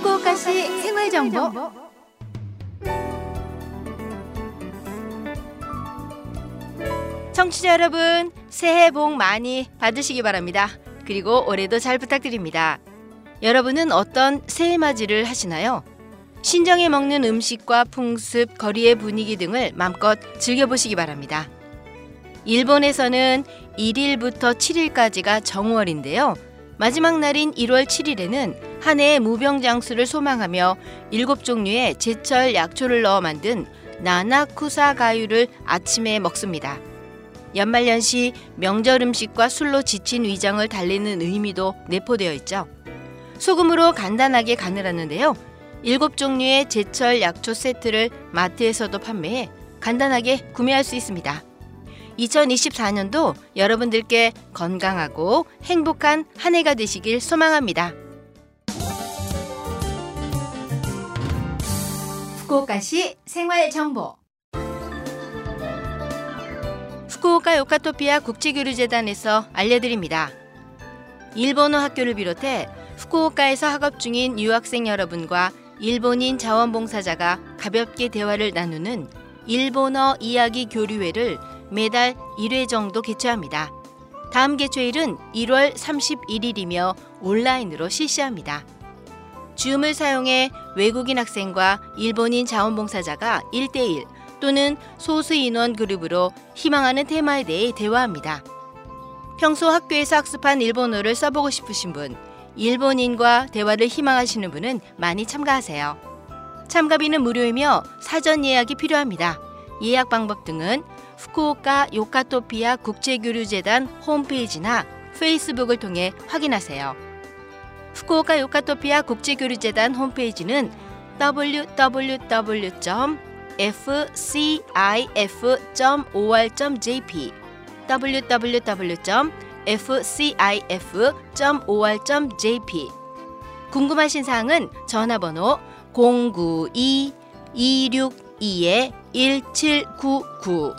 후쿠오카시 생활 정보 청취자 여러분, 새해 복 많이 받으시기 바랍니다. 그리고 올해도 잘 부탁드립니다. 여러분은 어떤 새해 맞이를 하시나요? 신정에 먹는 음식과 풍습, 거리의 분위기 등을 마음껏 즐겨보시기 바랍니다. 일본에서는 1일부터 7일까지가 정월인데요. 마지막 날인 1월 7일에는 한 해의 무병장수를 소망하며 일곱 종류의 제철 약초를 넣어 만든 나나쿠사 가유를 아침에 먹습니다. 연말연시 명절 음식과 술로 지친 위장을 달래는 의미도 내포되어 있죠. 소금으로 간단하게 간을 하는데요. 일곱 종류의 제철 약초 세트를 마트에서도 판매해 간단하게 구매할 수 있습니다. 2024년도 여러분들께 건강하고 행복한 한 해가 되시길 소망합니다. 후쿠오카시 생활 정보 후쿠오카 요카토피아 국제교류재단에서 알려드립니다. 일본어 학교를 비롯해 후쿠오카에서 학업 중인 유학생 여러분과 일본인 자원봉사자가 가볍게 대화를 나누는 일본어 이야기 교류회를 매달 1회 정도 개최합니다. 다음 개최일은 1월 31일이며 온라인으로 실시합니다. 줌을 사용해 외국인 학생과 일본인 자원봉사자가 1대1 또는 소수 인원 그룹으로 희망하는 테마에 대해 대화합니다. 평소 학교에서 학습한 일본어를 써보고 싶으신 분, 일본인과 대화를 희망하시는 분은 많이 참가하세요. 참가비는 무료이며 사전 예약이 필요합니다. 예약 방법 등은 후쿠오카 요카토피아 국제교류재단 홈페이지나 페이스북을 통해 확인하세요. 후쿠오카 요카토피아 국제교류재단 홈페이지는 www.fcif.or.jp www.fcif.or.jp 궁금하신 사항은 전화번호 092-262-1799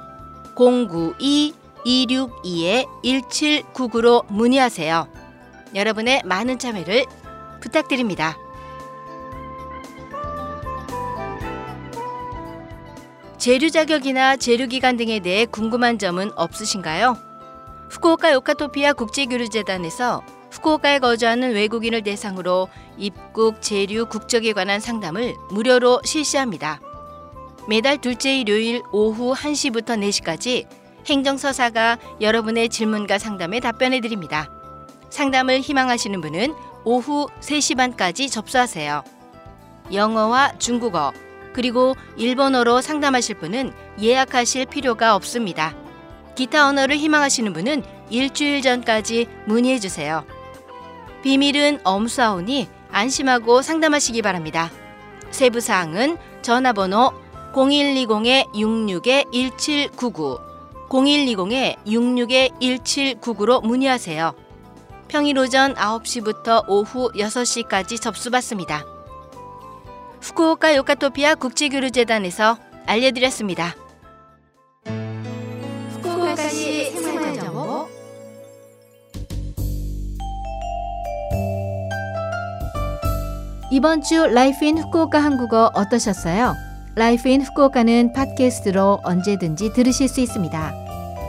092-262-1799로 문의하세요. 여러분의 많은 참여를 부탁드립니다. 재류 자격이나 재류 기간 등에 대해 궁금한 점은 없으신가요? 후쿠오카 요카토피아 국제교류재단에서 후쿠오카에 거주하는 외국인을 대상으로 입국, 재류, 국적에 관한 상담을 무료로 실시합니다. 매달 둘째 일요일 오후 1시부터 4시까지 행정서사가 여러분의 질문과 상담에 답변해 드립니다. 상담을 희망하시는 분은 오후 3시 반까지 접수하세요. 영어와 중국어, 그리고 일본어로 상담하실 분은 예약하실 필요가 없습니다. 기타 언어를 희망하시는 분은 일주일 전까지 문의해 주세요. 비밀은 엄수하오니 안심하고 상담하시기 바랍니다. 세부 사항은 전화번호 0120-66-1799, 0120-66-1799로 문의하세요. 평일 오전 9시부터 오후 6시까지 접수받습니다. 후쿠오카 요카토피아 국제교류재단에서 알려드렸습니다. 후쿠오카시 생활 정보 이번 주 Life in Fukuoka 한국어 어떠셨어요? Life in Fukuoka는 팟캐스트로 언제든지 들으실 수 있습니다.